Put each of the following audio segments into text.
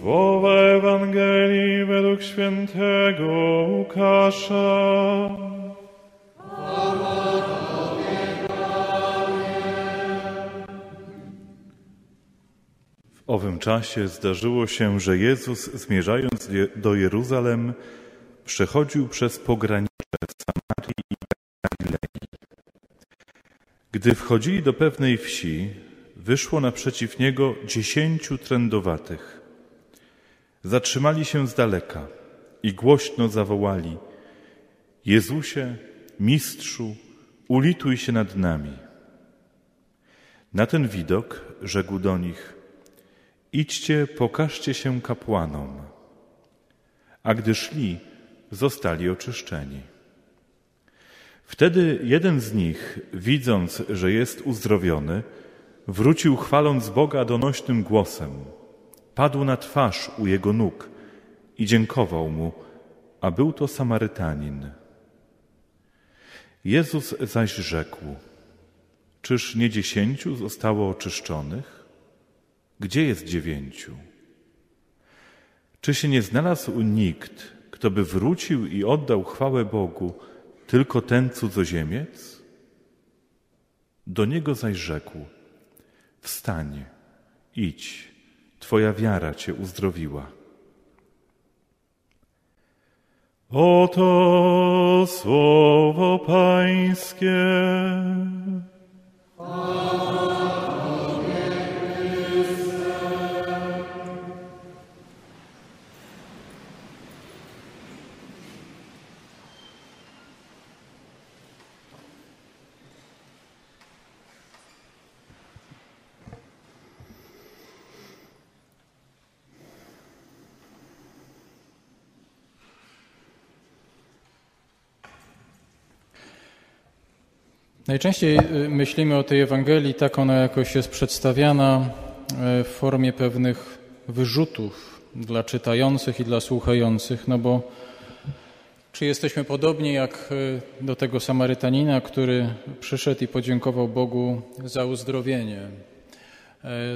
Słowa Ewangelii według świętego Łukasza. W owym czasie zdarzyło się, że Jezus, zmierzając do Jeruzalem, przechodził przez pogranicze Samarii i Galilei. Gdy wchodzili do pewnej wsi, wyszło naprzeciw niego dziesięciu trędowatych. Zatrzymali się z daleka i głośno zawołali: Jezusie, mistrzu, ulituj się nad nami. Na ten widok rzekł do nich: Idźcie, pokażcie się kapłanom. A gdy szli, zostali oczyszczeni. Wtedy jeden z nich, widząc, że jest uzdrowiony, wrócił chwaląc Boga donośnym głosem. Padł na twarz u jego nóg i dziękował mu, a był to Samarytanin. Jezus zaś rzekł: Czyż nie dziesięciu zostało oczyszczonych? Gdzie jest dziewięciu? Czy się nie znalazł nikt, kto by wrócił i oddał chwałę Bogu, tylko ten cudzoziemiec? Do niego zaś rzekł: Wstań, idź, Twoja wiara Cię uzdrowiła. Oto słowo Najczęściej y, myślimy o tej Ewangelii, tak ona jakoś jest przedstawiana y, w formie pewnych wyrzutów dla czytających i dla słuchających, no bo czy jesteśmy podobni jak y, do tego Samarytanina, który przyszedł i podziękował Bogu za uzdrowienie,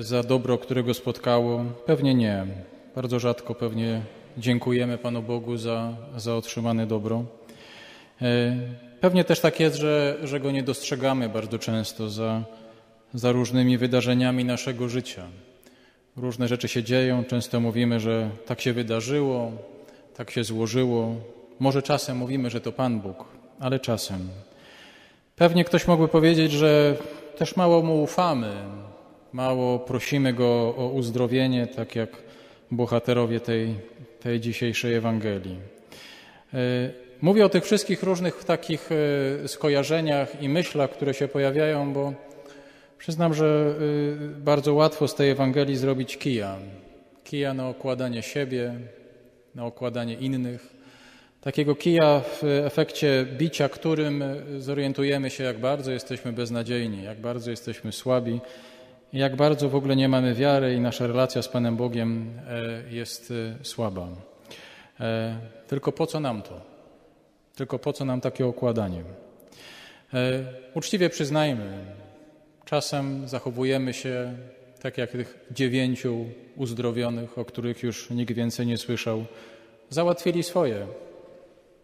za dobro, które go spotkało? Pewnie nie. Bardzo rzadko pewnie dziękujemy Panu Bogu za, za otrzymane dobro. Pewnie też tak jest, że, że go nie dostrzegamy bardzo często za, za różnymi wydarzeniami naszego życia. Różne rzeczy się dzieją, często mówimy, że tak się wydarzyło, tak się złożyło. Może czasem mówimy, że to Pan Bóg, ale czasem. Pewnie ktoś mógłby powiedzieć, że też mało mu ufamy, mało prosimy go o uzdrowienie, tak jak bohaterowie tej, tej dzisiejszej Ewangelii. Mówię o tych wszystkich różnych takich e, skojarzeniach i myślach, które się pojawiają, bo przyznam, że e, bardzo łatwo z tej Ewangelii zrobić kija. Kija na okładanie siebie, na okładanie innych. Takiego kija w efekcie bicia, którym zorientujemy się, jak bardzo jesteśmy beznadziejni, jak bardzo jesteśmy słabi, jak bardzo w ogóle nie mamy wiary i nasza relacja z Panem Bogiem e, jest słaba. Tylko po co nam to? Tylko po co nam takie okładanie? E, uczciwie przyznajmy, czasem zachowujemy się tak jak tych dziewięciu uzdrowionych, o których już nikt więcej nie słyszał. Załatwili swoje.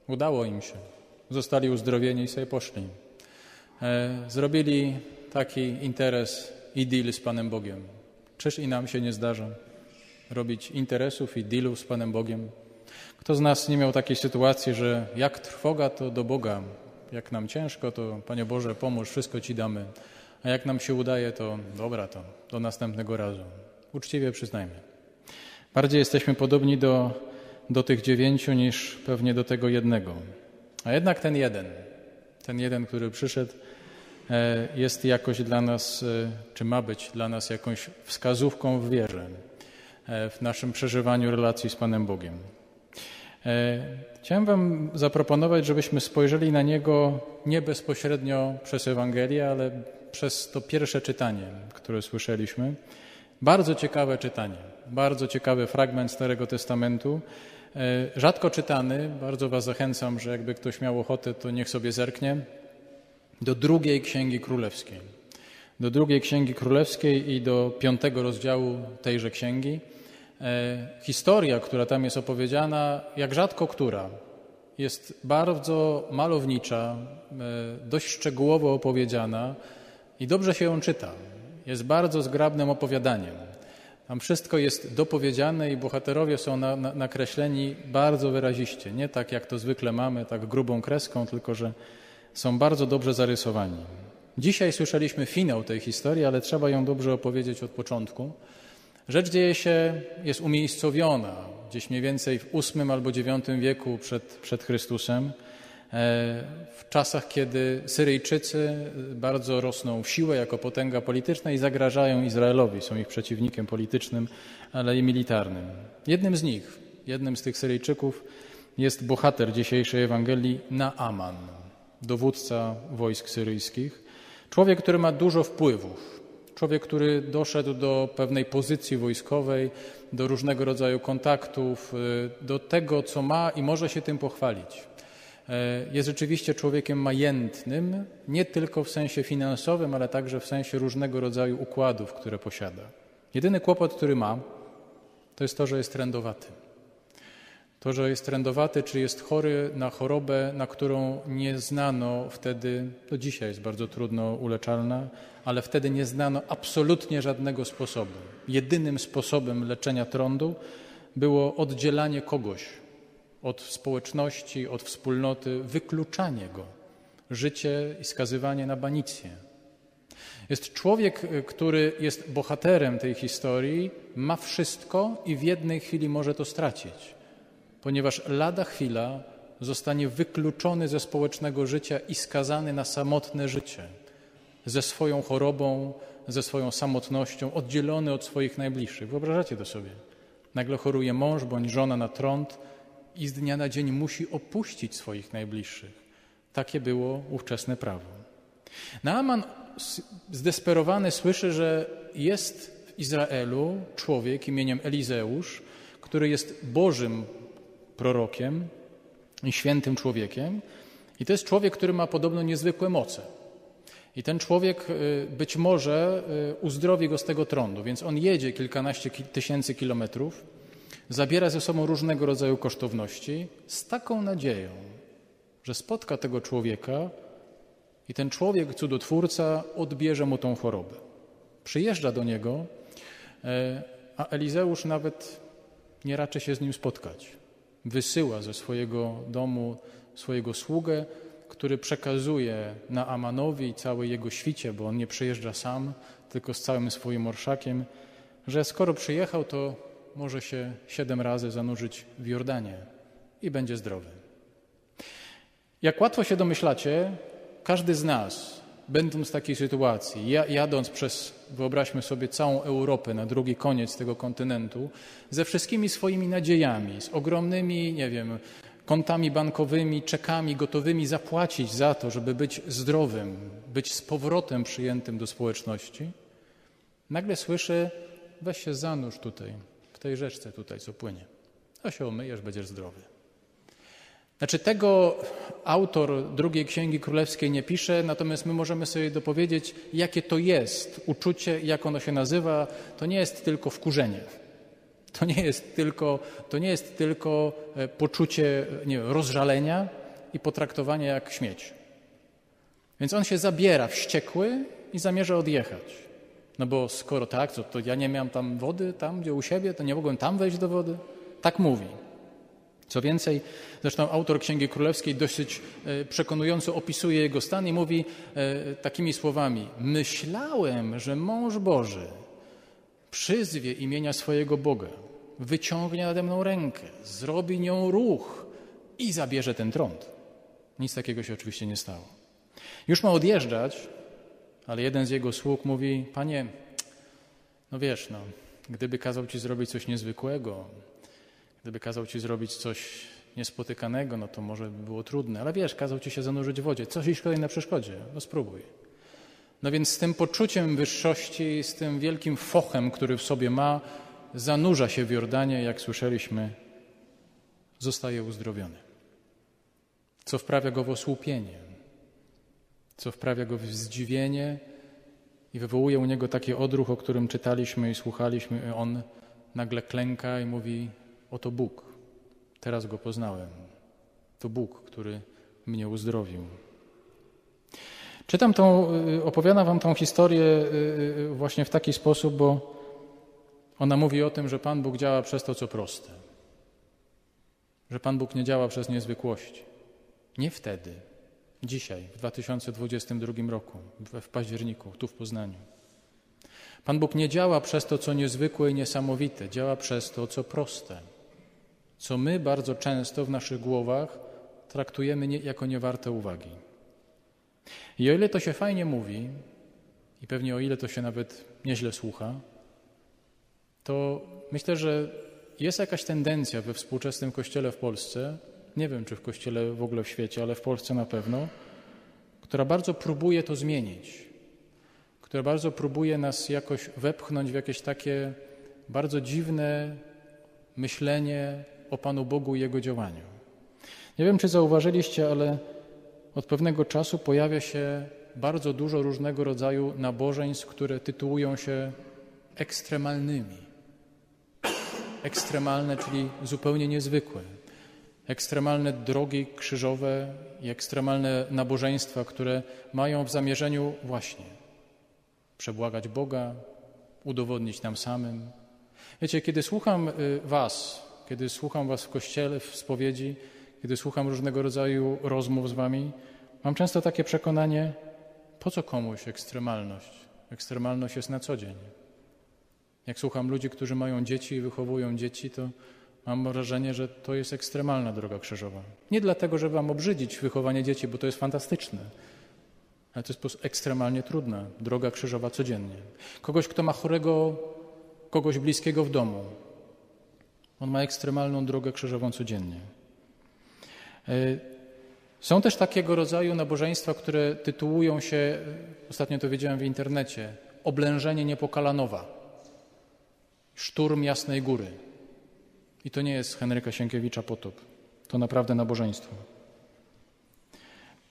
Udało im się. Zostali uzdrowieni i sobie poszli. E, zrobili taki interes i deal z Panem Bogiem. Czyż i nam się nie zdarza robić interesów i dealów z Panem Bogiem? Kto z nas nie miał takiej sytuacji, że jak trwoga, to do Boga. Jak nam ciężko, to Panie Boże, pomóż, wszystko Ci damy. A jak nam się udaje, to dobra, to do następnego razu. Uczciwie przyznajmy. Bardziej jesteśmy podobni do, do tych dziewięciu niż pewnie do tego jednego. A jednak ten jeden, ten jeden, który przyszedł, e, jest jakoś dla nas, e, czy ma być dla nas jakąś wskazówką w wierze, e, w naszym przeżywaniu relacji z Panem Bogiem. E, chciałem Wam zaproponować, żebyśmy spojrzeli na niego nie bezpośrednio przez Ewangelię, ale przez to pierwsze czytanie, które słyszeliśmy. Bardzo ciekawe czytanie, bardzo ciekawy fragment Starego Testamentu, e, rzadko czytany. Bardzo Was zachęcam, że jakby ktoś miał ochotę, to niech sobie zerknie do drugiej Księgi Królewskiej. Do drugiej Księgi Królewskiej i do piątego rozdziału tejże księgi. E, historia, która tam jest opowiedziana, jak rzadko która, jest bardzo malownicza, e, dość szczegółowo opowiedziana i dobrze się ją czyta. Jest bardzo zgrabnym opowiadaniem. Tam wszystko jest dopowiedziane i bohaterowie są na, na, nakreśleni bardzo wyraziście. Nie tak, jak to zwykle mamy, tak grubą kreską, tylko że są bardzo dobrze zarysowani. Dzisiaj słyszeliśmy finał tej historii, ale trzeba ją dobrze opowiedzieć od początku. Rzecz dzieje się, jest umiejscowiona gdzieś mniej więcej w VIII albo IX wieku przed, przed Chrystusem, e, w czasach, kiedy Syryjczycy bardzo rosną w siłę jako potęga polityczna i zagrażają Izraelowi. Są ich przeciwnikiem politycznym, ale i militarnym. Jednym z nich, jednym z tych Syryjczyków jest bohater dzisiejszej Ewangelii Naaman, dowódca wojsk syryjskich. Człowiek, który ma dużo wpływów, człowiek, który doszedł do pewnej pozycji wojskowej, do różnego rodzaju kontaktów, y, do tego, co ma i może się tym pochwalić. E, jest rzeczywiście człowiekiem majętnym, nie tylko w sensie finansowym, ale także w sensie różnego rodzaju układów, które posiada. Jedyny kłopot, który ma, to jest to, że jest trendowaty. To, że jest trendowaty, czy jest chory na chorobę, na którą nie znano wtedy, do dzisiaj jest bardzo trudno uleczalna, ale wtedy nie znano absolutnie żadnego sposobu. Jedynym sposobem leczenia trądu było oddzielanie kogoś od społeczności, od wspólnoty, wykluczanie go, życie i skazywanie na banicję. Jest człowiek, który jest bohaterem tej historii, ma wszystko i w jednej chwili może to stracić ponieważ lada chwila zostanie wykluczony ze społecznego życia i skazany na samotne życie, ze swoją chorobą, ze swoją samotnością, oddzielony od swoich najbliższych. Wyobrażacie to sobie? Nagle choruje mąż bądź żona na trąd i z dnia na dzień musi opuścić swoich najbliższych. Takie było ówczesne prawo. Naaman zdesperowany słyszy, że jest w Izraelu człowiek imieniem Elizeusz, który jest Bożym prorokiem i świętym człowiekiem. I to jest człowiek, który ma podobno niezwykłe moce. I ten człowiek y, być może y, uzdrowi go z tego trądu, więc on jedzie kilkanaście tysięcy kilometrów, zabiera ze sobą różnego rodzaju kosztowności z taką nadzieją, że spotka tego człowieka i ten człowiek, cudotwórca, odbierze mu tą chorobę. Przyjeżdża do niego, e, a Elizeusz nawet nie raczy się z nim spotkać wysyła ze swojego domu swojego sługę, który przekazuje na Amanowi i całej jego świcie, bo on nie przyjeżdża sam, tylko z całym swoim orszakiem, że skoro przyjechał, to może się siedem razy zanurzyć w Jordanie i będzie zdrowy. Jak łatwo się domyślacie, każdy z nas, będąc w takiej sytuacji, jadąc przez, wyobraźmy sobie, całą Europę na drugi koniec tego kontynentu, ze wszystkimi swoimi nadziejami, z ogromnymi, nie wiem, kontami bankowymi, czekami gotowymi zapłacić za to, żeby być zdrowym, być z powrotem przyjętym do społeczności, nagle słyszy, weź się zanurz tutaj, w tej rzeczce tutaj, co płynie. A się omyjesz, będziesz zdrowy. Znaczy tego autor drugiej Księgi Królewskiej nie pisze, natomiast my możemy sobie dopowiedzieć, jakie to jest uczucie, jak ono się nazywa. To nie jest tylko wkurzenie. To nie jest tylko, to nie jest tylko e, poczucie nie wiem, rozżalenia i potraktowania jak śmieć. Więc on się zabiera wściekły i zamierza odjechać. No bo skoro tak, to, to ja nie miałem tam wody, tam gdzie u siebie, to nie mogłem tam wejść do wody. Tak mówi. Co więcej, zresztą autor Księgi Królewskiej dosyć e, przekonująco opisuje jego stan i mówi e, takimi słowami: Myślałem, że mąż Boży przyzwie imienia swojego Boga, wyciągnie nade mną rękę, zrobi nią ruch i zabierze ten trąd. Nic takiego się oczywiście nie stało. Już ma odjeżdżać, ale jeden z jego sług mówi: Panie, no wiesz, no, gdyby kazał ci zrobić coś niezwykłego, Gdyby kazał ci zrobić coś niespotykanego, no to może by było trudne, ale wiesz, kazał ci się zanurzyć w wodzie. Coś iść kolejne na przeszkodzie, no spróbuj. No więc z tym poczuciem wyższości, z tym wielkim fochem, który w sobie ma, zanurza się w Jordanie, jak słyszeliśmy, zostaje uzdrowiony. Co wprawia go w osłupienie, co wprawia go w zdziwienie i wywołuje u niego taki odruch, o którym czytaliśmy i słuchaliśmy. On nagle klęka i mówi: Oto Bóg, teraz go poznałem. To Bóg, który mnie uzdrowił. Czytam tą, y, opowiadam wam tą historię y, y, właśnie w taki sposób, bo ona mówi o tym, że Pan Bóg działa przez to, co proste. Że Pan Bóg nie działa przez niezwykłości. Nie wtedy, dzisiaj, w 2022 roku, w październiku, tu w Poznaniu. Pan Bóg nie działa przez to, co niezwykłe i niesamowite, działa przez to, co proste, co my bardzo często w naszych głowach traktujemy jako niewarte uwagi. I o ile to się fajnie mówi, i pewnie o ile to się nawet nieźle słucha, to myślę, że jest jakaś tendencja we współczesnym kościele w Polsce, nie wiem czy w kościele w ogóle w świecie, ale w Polsce na pewno, która bardzo próbuje to zmienić, która bardzo próbuje nas jakoś wepchnąć w jakieś takie bardzo dziwne myślenie o Panu Bogu i Jego działaniu. Nie wiem, czy zauważyliście, ale od pewnego czasu pojawia się bardzo dużo różnego rodzaju nabożeństw, które tytułują się ekstremalnymi. Ekstremalne, czyli zupełnie niezwykłe. Ekstremalne drogi krzyżowe i ekstremalne nabożeństwa, które mają w zamierzeniu właśnie przebłagać Boga, udowodnić nam samym. Wiecie, kiedy słucham y, Was, kiedy słucham Was w kościele, w spowiedzi, kiedy słucham różnego rodzaju rozmów z Wami, mam często takie przekonanie, po co komuś ekstremalność? Ekstremalność jest na co dzień. Jak słucham ludzi, którzy mają dzieci i wychowują dzieci, to mam wrażenie, że to jest ekstremalna droga krzyżowa. Nie dlatego, żeby Wam obrzydzić wychowanie dzieci, bo to jest fantastyczne, ale to jest ekstremalnie trudna droga krzyżowa codziennie. Kogoś, kto ma chorego, kogoś bliskiego w domu, on ma ekstremalną drogę krzyżową codziennie. E, są też takiego rodzaju nabożeństwa, które tytułują się, ostatnio to wiedziałem w internecie, oblężenie Niepokalanowa, szturm Jasnej Góry. I to nie jest Henryka Sienkiewicza potop. To naprawdę nabożeństwo.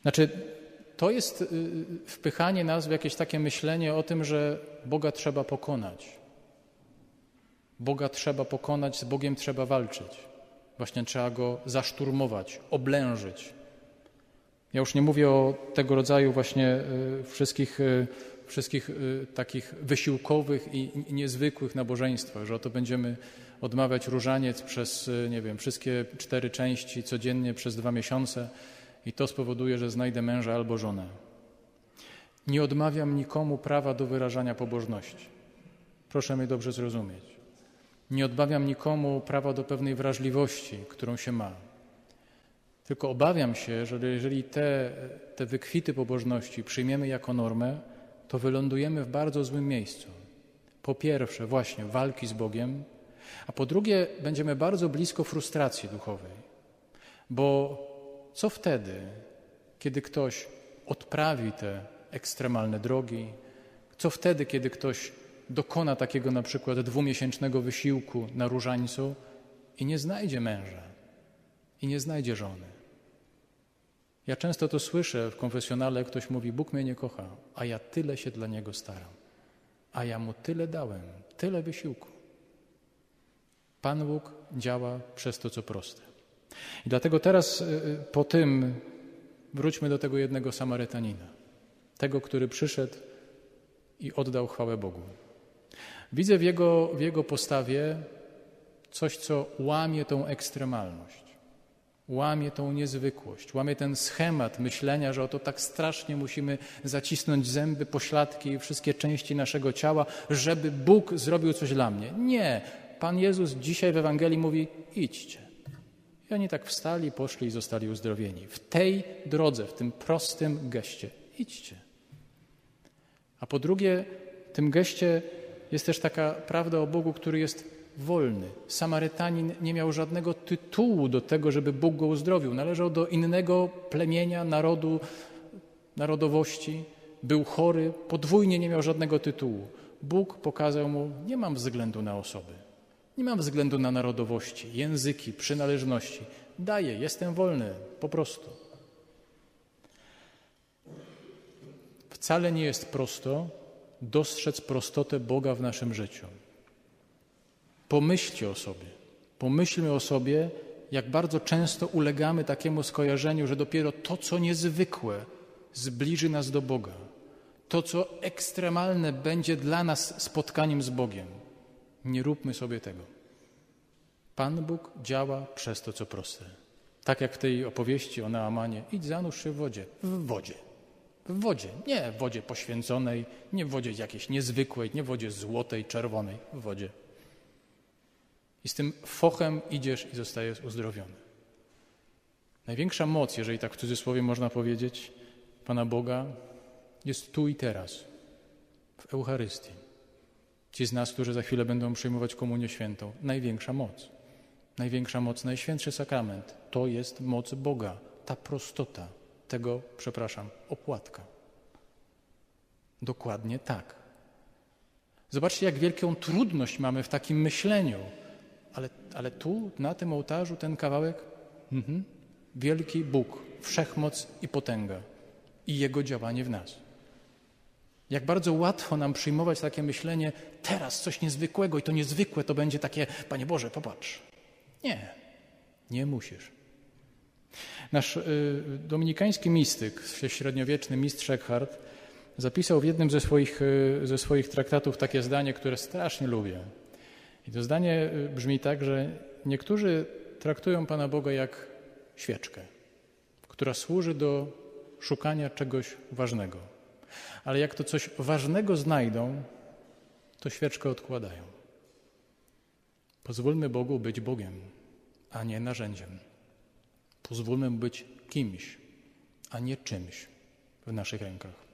Znaczy, to jest y, wpychanie nas w jakieś takie myślenie o tym, że Boga trzeba pokonać. Boga trzeba pokonać, z Bogiem trzeba walczyć. Właśnie trzeba go zaszturmować, oblężyć. Ja już nie mówię o tego rodzaju właśnie y, wszystkich, y, wszystkich takich wysiłkowych i niezwykłych nabożeństwach, że oto będziemy odmawiać różaniec przez, nie wiem, wszystkie cztery części codziennie przez dwa miesiące i to spowoduje, że znajdę męża albo żonę. Nie odmawiam nikomu prawa do wyrażania pobożności. Proszę mnie dobrze zrozumieć. Nie odmawiam nikomu prawa do pewnej wrażliwości, którą się ma. Tylko obawiam się, że jeżeli te, te wykwity pobożności przyjmiemy jako normę, to wylądujemy w bardzo złym miejscu. Po pierwsze, właśnie walki z Bogiem, a po drugie, będziemy bardzo blisko frustracji duchowej, bo co wtedy, kiedy ktoś odprawi te ekstremalne drogi? Co wtedy, kiedy ktoś dokona takiego na przykład dwumiesięcznego wysiłku na różańcu i nie znajdzie męża i nie znajdzie żony? Ja często to słyszę w konfesjonale, ktoś mówi: Bóg mnie nie kocha, a ja tyle się dla niego staram, a ja mu tyle dałem, tyle wysiłku. Pan Bóg działa przez to, co proste. I dlatego teraz y, y, po tym wróćmy do tego jednego Samarytanina, tego, który przyszedł i oddał chwałę Bogu. Widzę w jego, w jego postawie coś, co łamie tą ekstremalność, łamie tą niezwykłość, łamie ten schemat myślenia, że oto tak strasznie musimy zacisnąć zęby, pośladki i wszystkie części naszego ciała, żeby Bóg zrobił coś dla mnie. Nie. Pan Jezus dzisiaj w Ewangelii mówi: idźcie. I oni tak wstali, poszli i zostali uzdrowieni. W tej drodze, w tym prostym geście. Idźcie. A po drugie, w tym geście jest też taka prawda o Bogu, który jest wolny. Samarytanin nie miał żadnego tytułu do tego, żeby Bóg go uzdrowił. Należał do innego plemienia, narodu, narodowości. Był chory, podwójnie nie miał żadnego tytułu. Bóg pokazał mu: Nie mam względu na osoby. Nie mam względu na narodowości, języki, przynależności. Daję, jestem wolny, po prostu. Wcale nie jest prosto dostrzec prostotę Boga w naszym życiu. Pomyślcie o sobie. Pomyślmy o sobie, jak bardzo często ulegamy takiemu skojarzeniu, że dopiero to, co niezwykłe, zbliży nas do Boga. To, co ekstremalne, będzie dla nas spotkaniem z Bogiem. Nie róbmy sobie tego. Pan Bóg działa przez to, co proste. Tak jak w tej opowieści o Naamanie. Idź zanurz się w wodzie. W wodzie. W wodzie. Nie w wodzie poświęconej, nie w wodzie jakiejś niezwykłej, nie w wodzie złotej, czerwonej. W wodzie. I z tym fochem idziesz i zostajesz uzdrowiony. Największa moc, jeżeli tak w cudzysłowie można powiedzieć, Pana Boga jest tu i teraz, w Eucharystii. Ci z nas, którzy za chwilę będą przyjmować Komunię Świętą, największa moc. Największa moc, najświętszy sakrament to jest moc Boga, ta prostota tego, przepraszam, opłatka. Dokładnie tak. Zobaczcie, jak wielką trudność mamy w takim myśleniu, ale, ale tu, na tym ołtarzu, ten kawałek, mhm. wielki Bóg, wszechmoc i potęga i Jego działanie w nas. Jak bardzo łatwo nam przyjmować takie myślenie, teraz coś niezwykłego i to niezwykłe to będzie takie, Panie Boże, popatrz. Nie, nie musisz. Nasz y, dominikański mistyk, średniowieczny mistrz Eckhart, zapisał w jednym ze swoich, y, ze swoich traktatów takie zdanie, które strasznie lubię. I to zdanie y, brzmi tak, że niektórzy traktują Pana Boga jak świeczkę, która służy do szukania czegoś ważnego. Ale jak to coś ważnego znajdą, to świeczkę odkładają. Pozwólmy Bogu być Bogiem, a nie narzędziem. Pozwólmy mu być kimś, a nie czymś w naszych rękach.